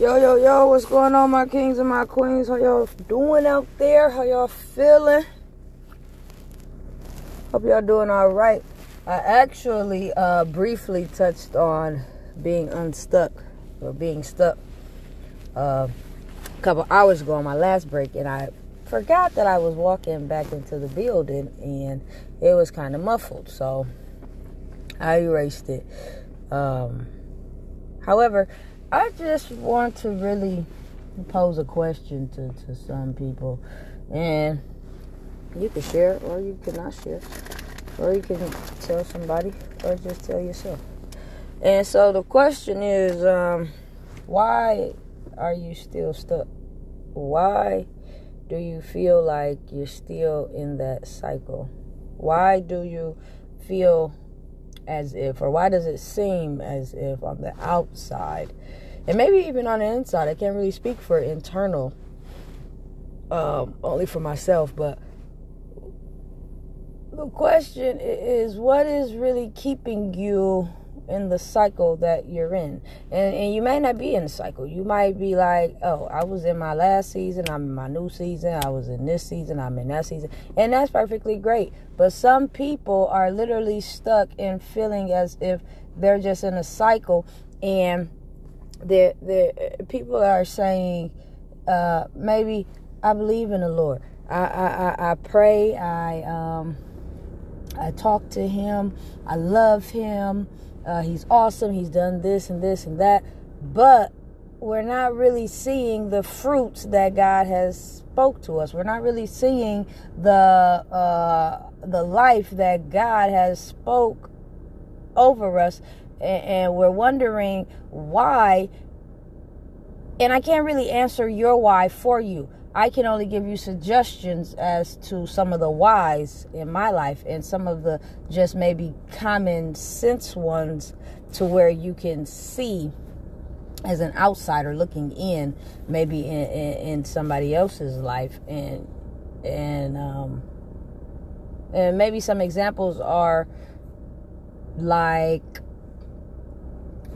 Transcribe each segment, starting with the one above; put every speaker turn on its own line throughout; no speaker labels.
Yo, yo, yo, what's going on, my kings and my queens? How y'all doing out there? How y'all feeling? Hope y'all doing all right. I actually uh, briefly touched on being unstuck or being stuck uh, a couple hours ago on my last break, and I forgot that I was walking back into the building and it was kind of muffled, so I erased it. Um, however, I just want to really pose a question to, to some people. And you can share or you cannot share. Or you can tell somebody or just tell yourself. And so the question is um, why are you still stuck? Why do you feel like you're still in that cycle? Why do you feel as if, or why does it seem as if on the outside, and maybe even on the inside, I can't really speak for internal, um, only for myself, but the question is what is really keeping you in the cycle that you're in. And, and you may not be in the cycle. You might be like, oh, I was in my last season, I'm in my new season, I was in this season, I'm in that season. And that's perfectly great. But some people are literally stuck in feeling as if they're just in a cycle and the the people are saying uh, maybe I believe in the Lord. I, I, I, I pray, I um I talk to him, I love him, uh, he's awesome. He's done this and this and that. But we're not really seeing the fruits that God has spoke to us. We're not really seeing the uh, the life that God has spoke over us, and, and we're wondering why. And I can't really answer your why for you. I can only give you suggestions as to some of the whys in my life and some of the just maybe common sense ones to where you can see as an outsider looking in maybe in, in, in somebody else's life. And and um and maybe some examples are like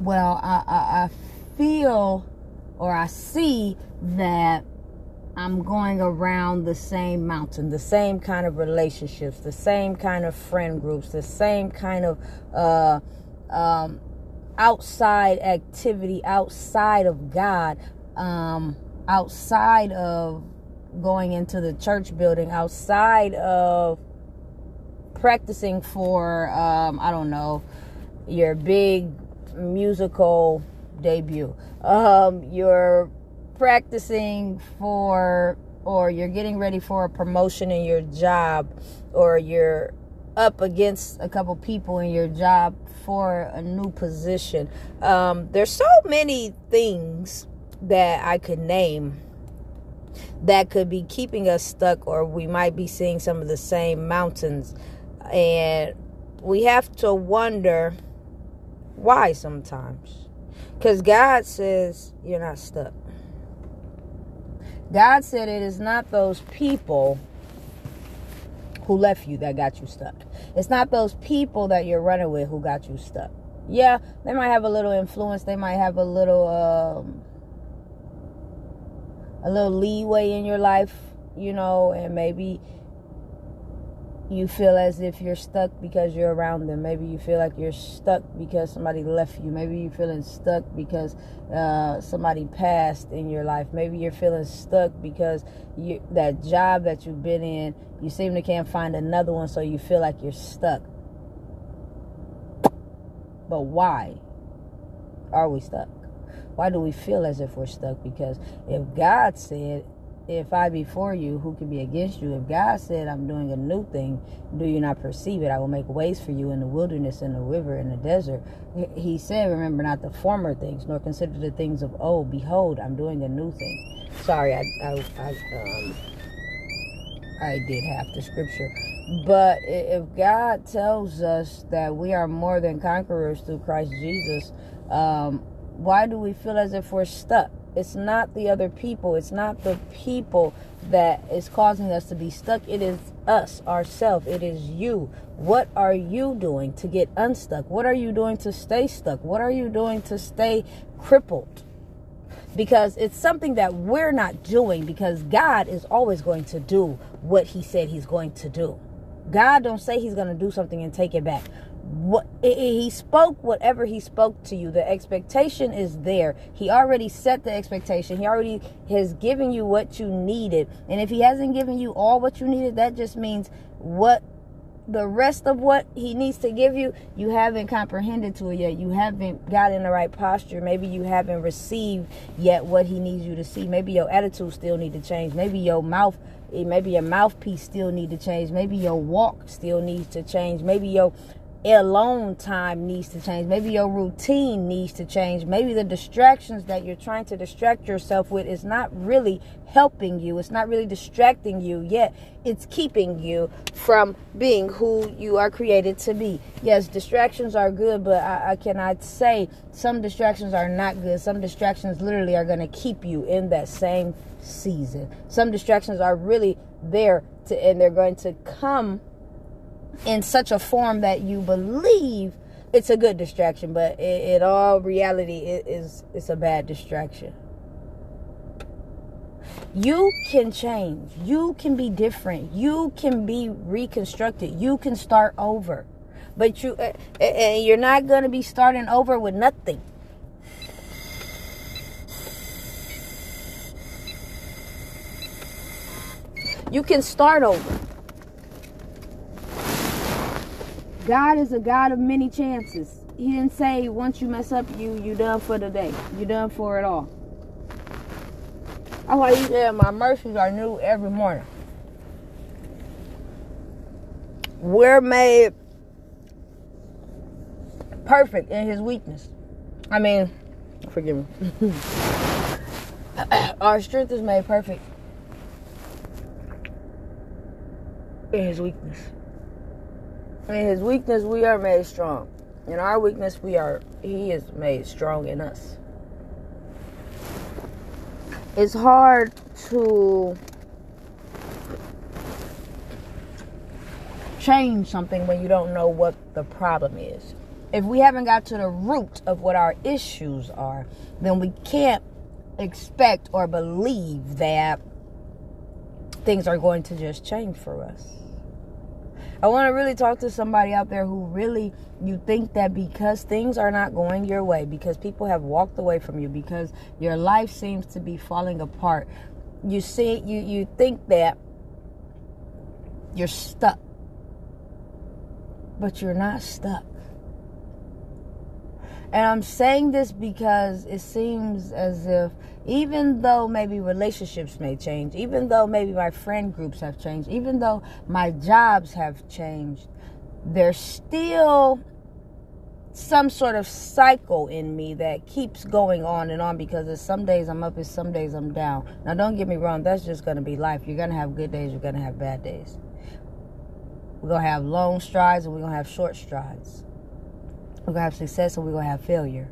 well I, I, I feel or I see that I'm going around the same mountain, the same kind of relationships, the same kind of friend groups, the same kind of uh, um, outside activity outside of God, um, outside of going into the church building, outside of practicing for, um, I don't know, your big musical debut, um, your practicing for or you're getting ready for a promotion in your job or you're up against a couple people in your job for a new position. Um, there's so many things that I could name that could be keeping us stuck, or we might be seeing some of the same mountains. And we have to wonder why sometimes. Because God says you're not stuck. God said it is not those people who left you that got you stuck. It's not those people that you're running with who got you stuck. Yeah, they might have a little influence. They might have a little um, a little leeway in your life, you know, and maybe you feel as if you're stuck because you're around them. Maybe you feel like you're stuck because somebody left you. Maybe you're feeling stuck because uh, somebody passed in your life. Maybe you're feeling stuck because you, that job that you've been in, you seem to can't find another one, so you feel like you're stuck. But why are we stuck? Why do we feel as if we're stuck? Because if God said if I be for you, who can be against you? If God said, I'm doing a new thing, do you not perceive it? I will make ways for you in the wilderness, in the river, in the desert. He said, Remember not the former things, nor consider the things of old. Behold, I'm doing a new thing. Sorry, I, I, I, um, I did half the scripture. But if God tells us that we are more than conquerors through Christ Jesus, um, why do we feel as if we're stuck? It's not the other people. It's not the people that is causing us to be stuck. It is us, ourselves. It is you. What are you doing to get unstuck? What are you doing to stay stuck? What are you doing to stay crippled? because it's something that we're not doing because God is always going to do what he said he's going to do. God don't say he's going to do something and take it back. What he spoke whatever he spoke to you. The expectation is there. He already set the expectation. He already has given you what you needed. And if he hasn't given you all what you needed, that just means what the rest of what he needs to give you, you haven't comprehended to it yet. You haven't got in the right posture. Maybe you haven't received yet what he needs you to see. Maybe your attitude still need to change. Maybe your mouth, eh, maybe your mouthpiece still need to change. Maybe your walk still needs to change. Maybe your alone time needs to change. Maybe your routine needs to change. Maybe the distractions that you're trying to distract yourself with is not really helping you. It's not really distracting you, yet it's keeping you from being who you are created to be. Yes, distractions are good, but I, I cannot say some distractions are not good. Some distractions literally are going to keep you in that same season. Some distractions are really there to, and they're going to come in such a form that you believe it's a good distraction, but in, all reality, it is it's a bad distraction. You can change. You can be different. You can be reconstructed. You can start over. But you uh, and you're not going to be starting over with nothing. You can start over. God is a God of many chances. He didn't say once you mess up, you you done for the day. You done for it all. That's why he said my mercies are new every morning. We're made perfect in his weakness. I mean, forgive me. Our strength is made perfect in his weakness. In his weakness, we are made strong. In our weakness, we are he is made strong in us. It's hard to change something when you don't know what the problem is. If we haven't got to the root of what our issues are, then we can't expect or believe that things are going to just change for us. I want to really talk to somebody out there who really you think that because things are not going your way, because people have walked away from you, because your life seems to be falling apart, you see you you think that you're stuck. But you're not stuck. And I'm saying this because it seems as if even though maybe relationships may change, even though maybe my friend groups have changed, even though my jobs have changed, there's still some sort of cycle in me that keeps going on and on because some days I'm up and some days I'm down. Now, don't get me wrong, that's just going to be life. You're going to have good days, you're going to have bad days. We're going to have long strides and we're going to have short strides. We're going to have success and we're going to have failure.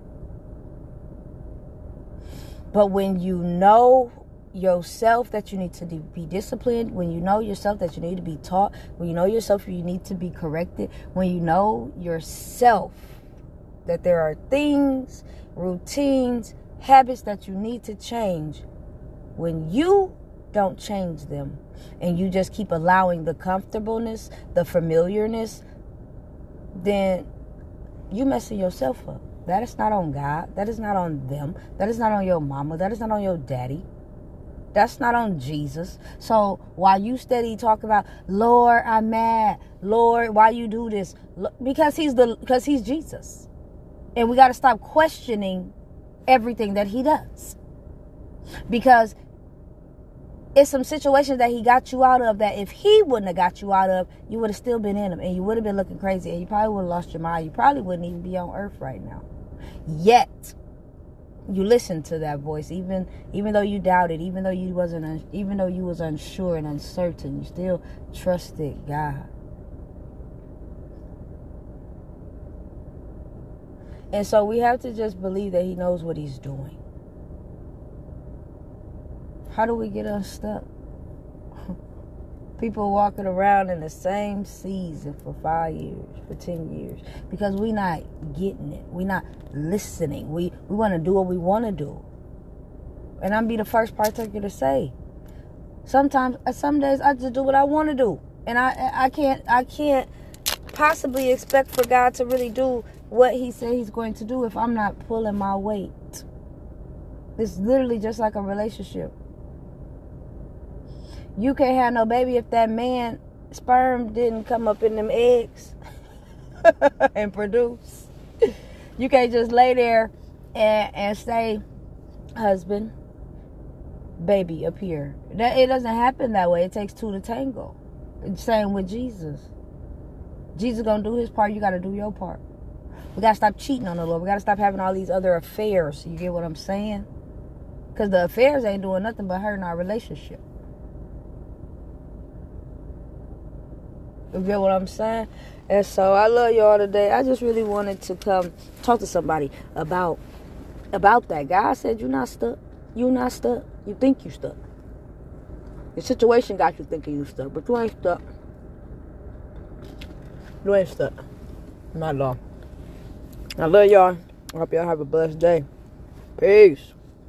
But when you know yourself that you need to be disciplined, when you know yourself that you need to be taught, when you know yourself you need to be corrected, when you know yourself that there are things, routines, habits that you need to change, when you don't change them and you just keep allowing the comfortableness, the familiarness, then you messing yourself up. That is not on God. That is not on them. That is not on your mama. That is not on your daddy. That's not on Jesus. So while you steady talk about, Lord, I'm mad. Lord, why you do this? Because he's the because he's Jesus. And we got to stop questioning everything that he does. Because it's some situations that he got you out of that if he wouldn't have got you out of, you would have still been in them and you would have been looking crazy and you probably would have lost your mind. You probably wouldn't even be on earth right now. Yet you listened to that voice even even though you doubted, even though you wasn't even though you was unsure and uncertain, you still trusted God. And so we have to just believe that he knows what he's doing. How do we get unstuck? People walking around in the same season for five years, for ten years, because we not getting it. We not listening. We we want to do what we want to do. And I'm be the first partaker to say. Sometimes uh, some days I just do what I want to do. And I I can't I can't possibly expect for God to really do what he said he's going to do if I'm not pulling my weight. It's literally just like a relationship. You can't have no baby if that man sperm didn't come up in them eggs and produce. You can't just lay there and, and say, husband, baby appear. That it doesn't happen that way. It takes two to tango. Same with Jesus. Jesus gonna do his part. You gotta do your part. We gotta stop cheating on the Lord. We gotta stop having all these other affairs. You get what I'm saying? Because the affairs ain't doing nothing but hurting our relationship. You get what I'm saying? And so I love y'all today. I just really wanted to come talk to somebody about about that. God said you're not stuck. You're not stuck. You think you stuck. Your situation got you thinking you stuck, but you ain't stuck. You ain't stuck. Not at all. I love y'all. I hope y'all have a blessed day. Peace.